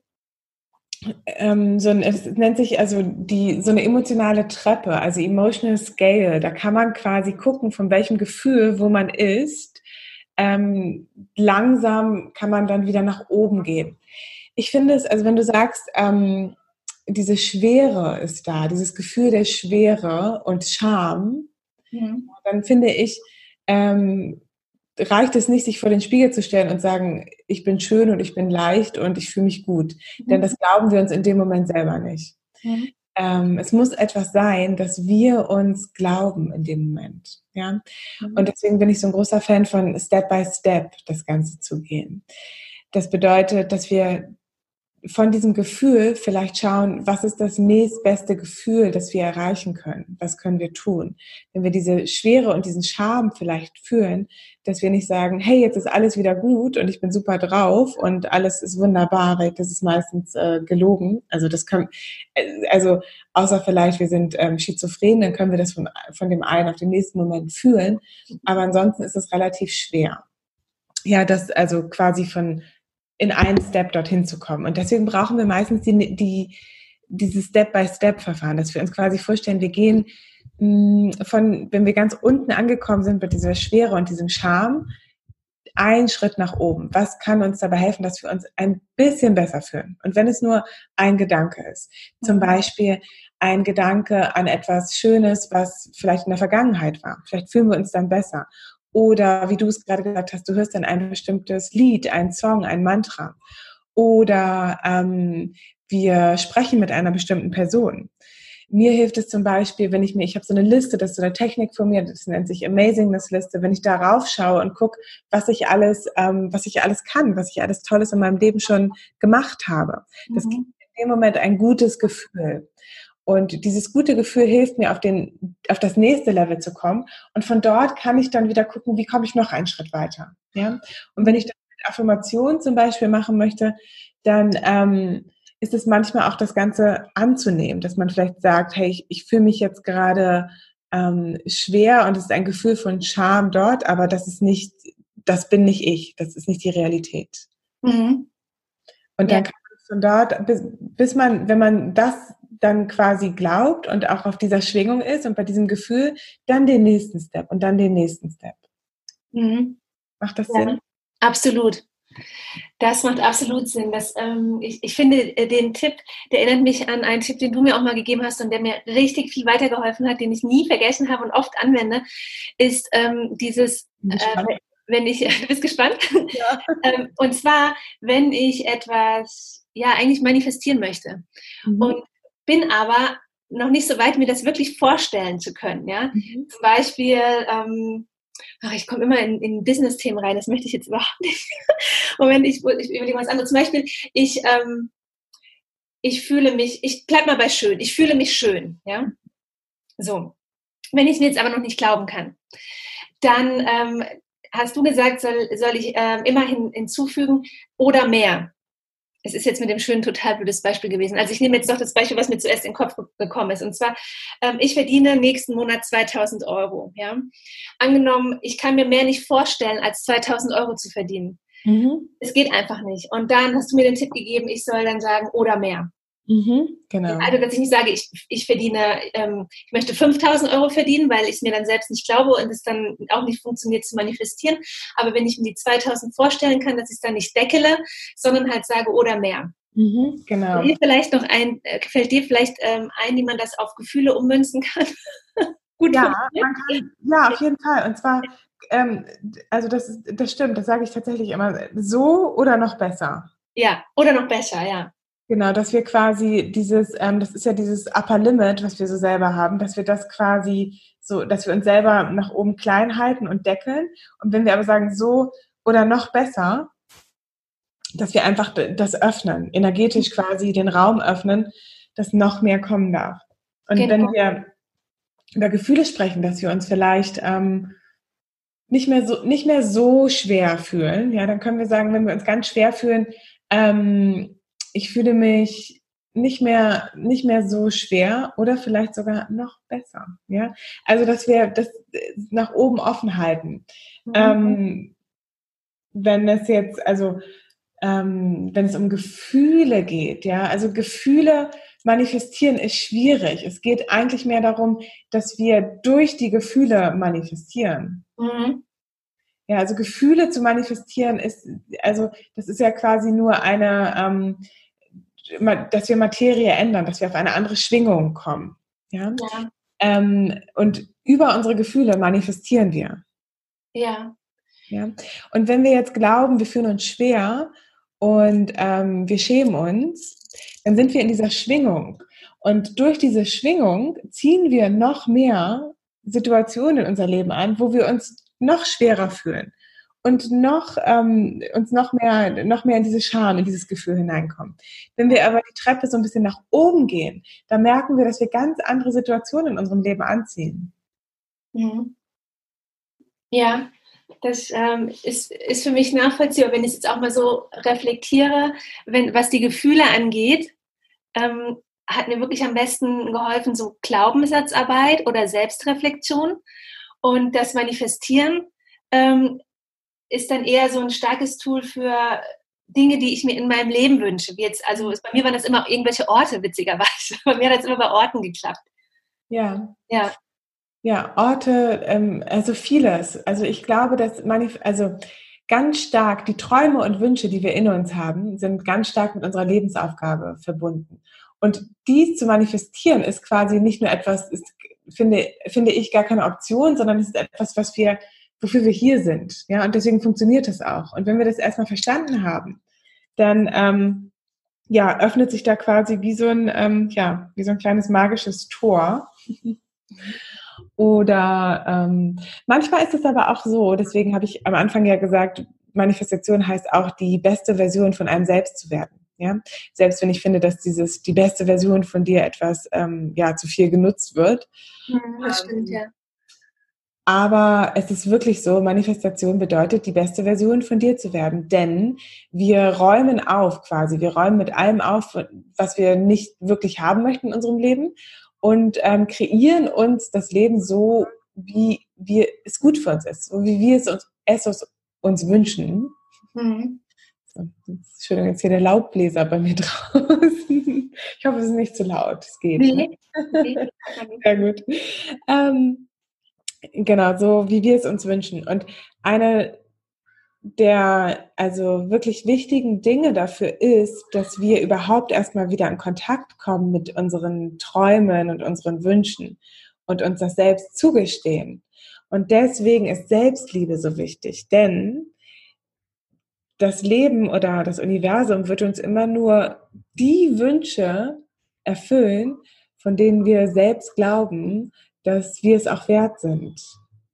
ähm, so ein, es nennt sich also die, so eine emotionale Treppe, also Emotional Scale. Da kann man quasi gucken, von welchem Gefühl, wo man ist, ähm, langsam kann man dann wieder nach oben gehen. Ich finde es, also wenn du sagst, ähm, diese Schwere ist da, dieses Gefühl der Schwere und Scham, mhm. dann finde ich, ähm, reicht es nicht, sich vor den Spiegel zu stellen und sagen, ich bin schön und ich bin leicht und ich fühle mich gut. Mhm. Denn das glauben wir uns in dem Moment selber nicht. Mhm. Ähm, es muss etwas sein, dass wir uns glauben in dem Moment. Ja? Mhm. Und deswegen bin ich so ein großer Fan von Step by Step das Ganze zu gehen. Das bedeutet, dass wir von diesem Gefühl vielleicht schauen, was ist das nächstbeste Gefühl, das wir erreichen können? Was können wir tun? Wenn wir diese Schwere und diesen Scham vielleicht fühlen, dass wir nicht sagen, hey, jetzt ist alles wieder gut und ich bin super drauf und alles ist wunderbar, weil das ist meistens äh, gelogen. Also das können, äh, also außer vielleicht wir sind ähm, schizophren, dann können wir das von, von dem einen auf den nächsten Moment fühlen. Aber ansonsten ist es relativ schwer. Ja, das also quasi von in einen Step dorthin zu kommen. Und deswegen brauchen wir meistens die, die, dieses Step-by-Step-Verfahren, dass wir uns quasi vorstellen, wir gehen mh, mm, von, wenn wir ganz unten angekommen sind mit dieser Schwere und diesem Charme, einen Schritt nach oben. Was kann uns dabei helfen, dass wir uns ein bisschen besser fühlen? Und wenn es nur ein Gedanke ist, zum mhm. Beispiel ein Gedanke an etwas Schönes, was vielleicht in der Vergangenheit war. Vielleicht fühlen wir uns dann besser. Oder wie du es gerade gesagt hast, du hörst dann ein bestimmtes Lied, ein Song, ein Mantra. Oder ähm, wir sprechen mit einer bestimmten Person. Mir hilft es zum Beispiel, wenn ich mir, ich habe so eine Liste, das ist so eine Technik von mir, das nennt sich Amazingness Liste, wenn ich darauf schaue und gucke, was ich alles, ähm, was ich alles kann, was ich alles Tolles in meinem Leben schon gemacht habe. Das mhm. gibt in dem Moment ein gutes Gefühl. Und dieses gute Gefühl hilft mir, auf, den, auf das nächste Level zu kommen. Und von dort kann ich dann wieder gucken, wie komme ich noch einen Schritt weiter. Ja? Und wenn ich das mit Affirmationen zum Beispiel machen möchte, dann ähm, ist es manchmal auch das Ganze anzunehmen, dass man vielleicht sagt, hey, ich, ich fühle mich jetzt gerade ähm, schwer und es ist ein Gefühl von Scham dort, aber das ist nicht, das bin nicht ich, das ist nicht die Realität. Mhm. Und dann ja. kann man von dort, bis, bis man, wenn man das dann quasi glaubt und auch auf dieser Schwingung ist und bei diesem Gefühl, dann den nächsten Step und dann den nächsten Step. Mhm. Macht das ja, Sinn? Absolut. Das macht absolut Sinn. Das, ähm, ich, ich finde äh, den Tipp, der erinnert mich an einen Tipp, den du mir auch mal gegeben hast und der mir richtig viel weitergeholfen hat, den ich nie vergessen habe und oft anwende, ist ähm, dieses, äh, wenn ich, du bist gespannt? Ja. ähm, und zwar, wenn ich etwas, ja, eigentlich manifestieren möchte. Mhm. Und bin aber noch nicht so weit, mir das wirklich vorstellen zu können. Ja? Mhm. Zum Beispiel, ähm, ach, ich komme immer in, in Business-Themen rein, das möchte ich jetzt überhaupt nicht. Moment, ich, ich überlege was anderes. Zum Beispiel, ich, ähm, ich fühle mich, ich bleib mal bei schön, ich fühle mich schön. Ja? So. Wenn ich mir jetzt aber noch nicht glauben kann, dann ähm, hast du gesagt, soll, soll ich ähm, immerhin hinzufügen oder mehr es ist jetzt mit dem schönen total blödes Beispiel gewesen. Also ich nehme jetzt doch das Beispiel, was mir zuerst in den Kopf gekommen ist. Und zwar, ähm, ich verdiene nächsten Monat 2000 Euro. Ja? Angenommen, ich kann mir mehr nicht vorstellen, als 2000 Euro zu verdienen. Mhm. Es geht einfach nicht. Und dann hast du mir den Tipp gegeben, ich soll dann sagen, oder mehr. Mhm, genau. Also, dass ich nicht sage, ich, ich verdiene, ähm, ich möchte 5000 Euro verdienen, weil ich es mir dann selbst nicht glaube und es dann auch nicht funktioniert zu manifestieren. Aber wenn ich mir die 2000 vorstellen kann, dass ich es dann nicht deckele, sondern halt sage, oder mehr. Mhm, genau. Fällt dir vielleicht noch ein, äh, fällt dir vielleicht ähm, ein, wie man das auf Gefühle ummünzen kann? Gut ja, kann, ja, auf jeden Fall. Und zwar, ähm, also das, das stimmt, das sage ich tatsächlich immer, so oder noch besser. Ja, oder noch besser, ja. Genau, dass wir quasi dieses, ähm, das ist ja dieses Upper Limit, was wir so selber haben, dass wir das quasi so, dass wir uns selber nach oben klein halten und deckeln. Und wenn wir aber sagen, so oder noch besser, dass wir einfach das öffnen, energetisch quasi den Raum öffnen, dass noch mehr kommen darf. Und genau. wenn wir über Gefühle sprechen, dass wir uns vielleicht ähm, nicht mehr so nicht mehr so schwer fühlen, ja, dann können wir sagen, wenn wir uns ganz schwer fühlen, ähm, ich fühle mich nicht mehr, nicht mehr so schwer oder vielleicht sogar noch besser. Ja, also, dass wir das nach oben offen halten. Mhm. Ähm, wenn es jetzt, also, ähm, wenn es um Gefühle geht, ja, also Gefühle manifestieren ist schwierig. Es geht eigentlich mehr darum, dass wir durch die Gefühle manifestieren. Mhm. Ja, also Gefühle zu manifestieren ist, also das ist ja quasi nur eine, ähm, dass wir Materie ändern, dass wir auf eine andere Schwingung kommen. Ja. ja. Ähm, und über unsere Gefühle manifestieren wir. Ja. Ja. Und wenn wir jetzt glauben, wir fühlen uns schwer und ähm, wir schämen uns, dann sind wir in dieser Schwingung. Und durch diese Schwingung ziehen wir noch mehr Situationen in unser Leben an, wo wir uns noch schwerer fühlen und noch ähm, uns noch mehr noch mehr in diese Scham, in dieses Gefühl hineinkommen. Wenn wir aber die Treppe so ein bisschen nach oben gehen, dann merken wir, dass wir ganz andere Situationen in unserem Leben anziehen. Mhm. Ja, das ähm, ist, ist für mich nachvollziehbar, wenn ich jetzt auch mal so reflektiere, wenn, was die Gefühle angeht, ähm, hat mir wirklich am besten geholfen, so Glaubenssatzarbeit oder Selbstreflexion. Und das Manifestieren ähm, ist dann eher so ein starkes Tool für Dinge, die ich mir in meinem Leben wünsche. Wie jetzt, also bei mir waren das immer irgendwelche Orte, witzigerweise. Bei mir hat das immer bei Orten geklappt. Ja. Ja. Ja, Orte, ähm, also vieles. Also ich glaube, dass Manif also ganz stark die Träume und Wünsche, die wir in uns haben, sind ganz stark mit unserer Lebensaufgabe verbunden. Und dies zu manifestieren ist quasi nicht nur etwas, ist, finde, finde ich gar keine Option, sondern es ist etwas, was wir, wofür wir hier sind. Ja, und deswegen funktioniert das auch. Und wenn wir das erstmal verstanden haben, dann ähm, ja, öffnet sich da quasi wie so ein, ähm, ja, wie so ein kleines magisches Tor. Oder ähm, manchmal ist es aber auch so, deswegen habe ich am Anfang ja gesagt, Manifestation heißt auch, die beste Version von einem selbst zu werden. Ja? Selbst wenn ich finde, dass dieses die beste Version von dir etwas ähm, ja, zu viel genutzt wird. Mhm, das stimmt, ja. Aber es ist wirklich so, Manifestation bedeutet, die beste Version von dir zu werden. Denn wir räumen auf quasi. Wir räumen mit allem auf, was wir nicht wirklich haben möchten in unserem Leben und ähm, kreieren uns das Leben so, wie wir, es gut für uns ist, so wie wir es uns, es uns wünschen. Mhm. So, Entschuldigung, jetzt hier der Laubbläser bei mir draußen. Ich hoffe, es ist nicht zu laut. Es geht. Nee. Ne? Sehr gut. Ähm, genau, so wie wir es uns wünschen. Und eine der also wirklich wichtigen Dinge dafür ist, dass wir überhaupt erstmal wieder in Kontakt kommen mit unseren Träumen und unseren Wünschen und uns das selbst zugestehen. Und deswegen ist Selbstliebe so wichtig, denn das Leben oder das Universum wird uns immer nur die Wünsche erfüllen, von denen wir selbst glauben, dass wir es auch wert sind.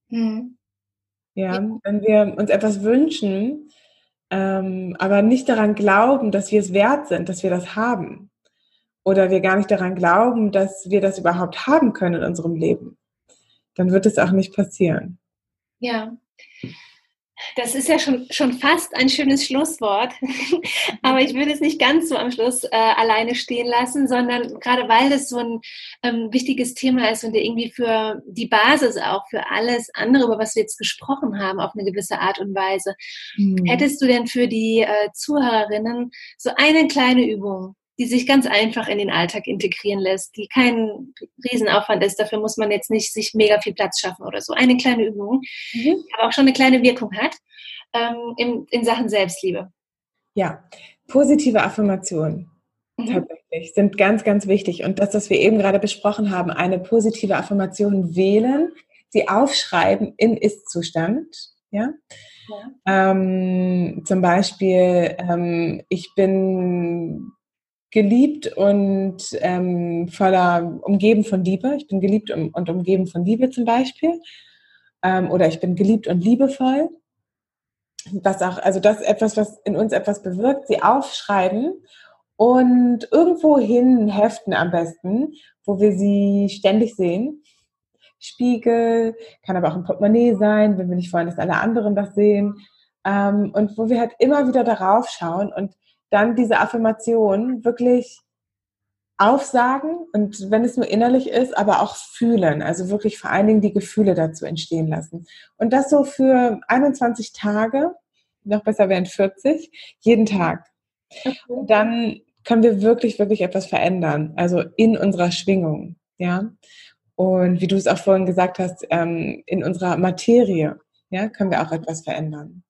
Mhm. Ja, wenn wir uns etwas wünschen, ähm, aber nicht daran glauben, dass wir es wert sind, dass wir das haben. Oder wir gar nicht daran glauben, dass wir das überhaupt haben können in unserem Leben, dann wird es auch nicht passieren. Ja, das ist ja schon, schon fast ein schönes Schlusswort, aber ich würde es nicht ganz so am Schluss äh, alleine stehen lassen, sondern gerade weil das so ein ähm, wichtiges Thema ist und irgendwie für die Basis auch für alles andere, über was wir jetzt gesprochen haben, auf eine gewisse Art und Weise. Mhm. Hättest du denn für die äh, Zuhörerinnen so eine kleine Übung, die sich ganz einfach in den Alltag integrieren lässt, die kein Riesenaufwand ist. Dafür muss man jetzt nicht sich mega viel Platz schaffen oder so. Eine kleine Übung, mhm. aber auch schon eine kleine Wirkung hat ähm, in, in Sachen Selbstliebe. Ja, positive Affirmationen mhm. tatsächlich sind ganz, ganz wichtig. Und das, was wir eben gerade besprochen haben, eine positive Affirmation wählen, sie aufschreiben im Ist-Zustand. Ja? ja. Ähm, zum Beispiel, ähm, ich bin geliebt und ähm, voller umgeben von Liebe. Ich bin geliebt und, umgeben von Liebe zum Beispiel. Ähm, oder ich bin geliebt und liebevoll. Was auch, also das ist etwas, was in uns etwas bewirkt, sie aufschreiben und irgendwo hin heften am besten, wo wir sie ständig sehen. Spiegel, kann aber auch ein Portemonnaie sein, wenn wir nicht wollen, dass alle anderen das sehen. Ähm, und wo wir halt immer wieder darauf schauen und dann diese Affirmation wirklich aufsagen und wenn es nur innerlich ist, aber auch fühlen, also wirklich vor allen Dingen die Gefühle dazu entstehen lassen. Und das so für 21 Tage, noch besser wären 40, jeden Tag. Okay. Und dann können wir wirklich, wirklich etwas verändern, also in unserer Schwingung, ja. Und wie du es auch vorhin gesagt hast, ähm, in unserer Materie. ja, können wir auch etwas verändern.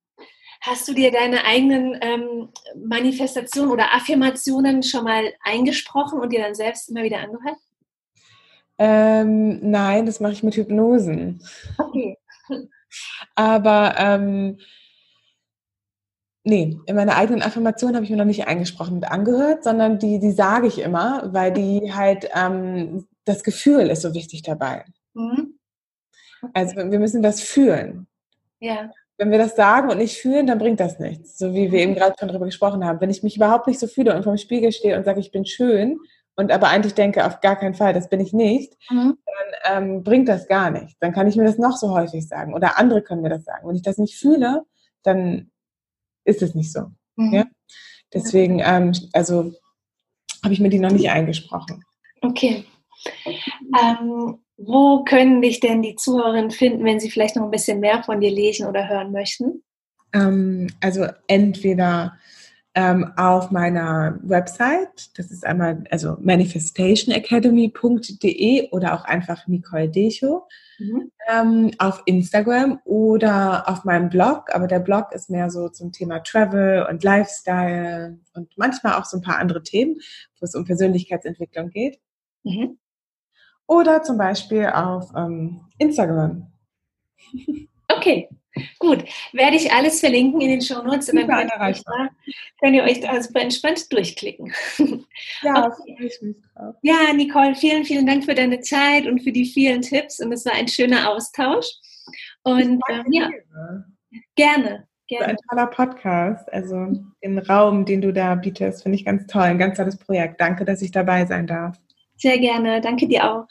Hast du dir deine eigenen ähm, Manifestationen oder Affirmationen schon mal eingesprochen und dir dann selbst immer wieder angehört? Ähm, nein, das mache ich mit Hypnosen. Okay. Aber ähm, nee, in meiner eigenen Affirmation habe ich mir noch nicht eingesprochen und angehört, sondern die, die sage ich immer, weil die halt ähm, das Gefühl ist so wichtig dabei. Mhm. Okay. Also wir müssen das fühlen. Ja wenn wir das sagen und nicht fühlen, dann bringt das nichts. So wie wir eben gerade schon darüber gesprochen haben. Wenn ich mich überhaupt nicht so fühle und vom Spiegel stehe und sage, ich bin schön und aber eigentlich denke, auf gar keinen Fall, das bin ich nicht, mhm. dann ähm, bringt das gar nichts. Dann kann ich mir das noch so häufig sagen oder andere können mir das sagen. Wenn ich das nicht fühle, dann ist es nicht so. Mhm. Ja? Deswegen, ähm, also habe ich mir die noch nicht eingesprochen. Okay. Ähm, wo können dich denn die Zuhörerinnen finden, wenn sie vielleicht noch ein bisschen mehr von dir lesen oder hören möchten? Ähm, also entweder ähm, auf meiner Website, das ist einmal also manifestationacademy.de oder auch einfach Nicole Decho, mhm. ähm, auf Instagram oder auf meinem Blog, aber der Blog ist mehr so zum Thema Travel und Lifestyle und manchmal auch so ein paar andere Themen, wo es um Persönlichkeitsentwicklung geht. Mhm oder zum Beispiel auf ähm, Instagram. Okay, gut. Werde ich alles verlinken in den Show Notes und dann könnt ihr, euch da, könnt ihr euch da super entspannt durchklicken. Ja, okay. ich mich drauf. Ja, Nicole, vielen, vielen Dank für deine Zeit und für die vielen Tipps und es war ein schöner Austausch. Und ähm, ja, gerne. Gerne. Ein toller Podcast. Also den Raum, den du da bietest, finde ich ganz toll. Ein ganz tolles Projekt. Danke, dass ich dabei sein darf. Sehr gerne, danke dir auch.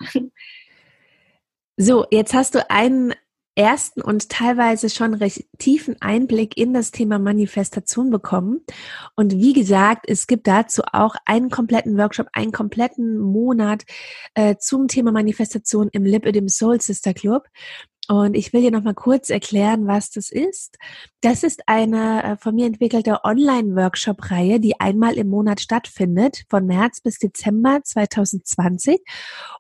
So, jetzt hast du einen ersten und teilweise schon recht tiefen Einblick in das Thema Manifestation bekommen. Und wie gesagt, es gibt dazu auch einen kompletten Workshop, einen kompletten Monat äh, zum Thema Manifestation im Lip Soul Sister Club. Und ich will dir noch mal kurz erklären, was das ist. Das ist eine äh, von mir entwickelte Online-Workshop-Reihe, die einmal im Monat stattfindet, von März bis Dezember 2020.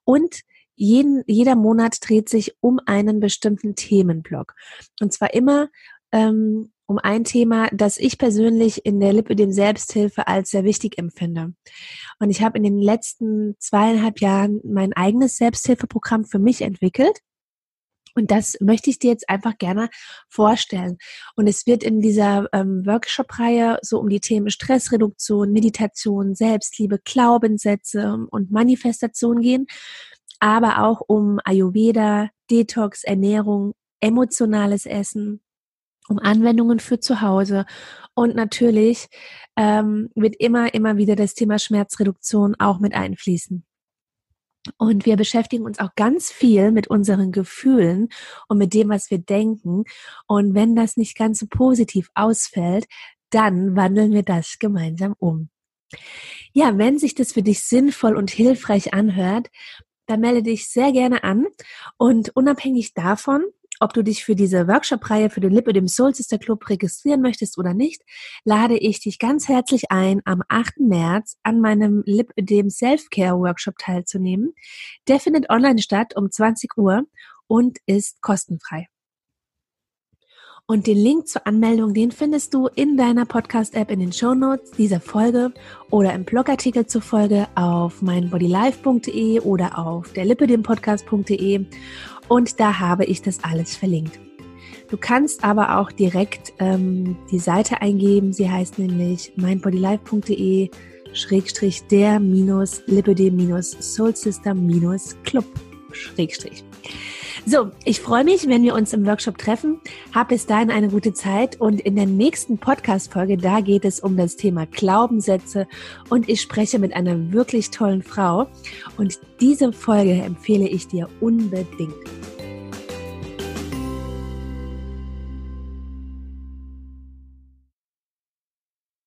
Und jeden, jeder Monat dreht sich um einen bestimmten Themenblock. Und zwar immer ähm, um ein Thema, das ich persönlich in der Lippe dem Selbsthilfe als sehr wichtig empfinde. Und ich habe in den letzten zweieinhalb Jahren mein eigenes Selbsthilfeprogramm für mich entwickelt und das möchte ich dir jetzt einfach gerne vorstellen. Und es wird in dieser ähm, Workshop-Reihe so um die Themen Stressreduktion, Meditation, Selbstliebe, Glaubenssätze und Manifestation gehen, aber auch um Ayurveda, Detox, Ernährung, emotionales Essen, um Anwendungen für zu Hause und natürlich ähm, wird immer, immer wieder das Thema Schmerzreduktion auch mit einfließen. Und wir beschäftigen uns auch ganz viel mit unseren Gefühlen und mit dem, was wir denken. Und wenn das nicht ganz so positiv ausfällt, dann wandeln wir das gemeinsam um. Ja, wenn sich das für dich sinnvoll und hilfreich anhört, dann melde dich sehr gerne an. Und unabhängig davon, ob du dich für diese Workshop-Reihe für den Lippe dem Soul Sister Club registrieren möchtest oder nicht, lade ich dich ganz herzlich ein, am 8. März an meinem Lip dem Self-Care Workshop teilzunehmen. Der findet online statt um 20 Uhr und ist kostenfrei. Und den Link zur Anmeldung, den findest du in deiner Podcast-App in den Show Notes dieser Folge oder im Blogartikel zur Folge auf meinbodylife.de oder auf der Lippe Podcast.de und da habe ich das alles verlinkt. Du kannst aber auch direkt ähm, die Seite eingeben. Sie heißt nämlich mindbodylife.de schrägstrich der minus lipidem minus soulsister minus club schrägstrich. So, ich freue mich, wenn wir uns im Workshop treffen. Hab bis dahin eine gute Zeit und in der nächsten Podcast-Folge, da geht es um das Thema Glaubenssätze und ich spreche mit einer wirklich tollen Frau und diese Folge empfehle ich dir unbedingt.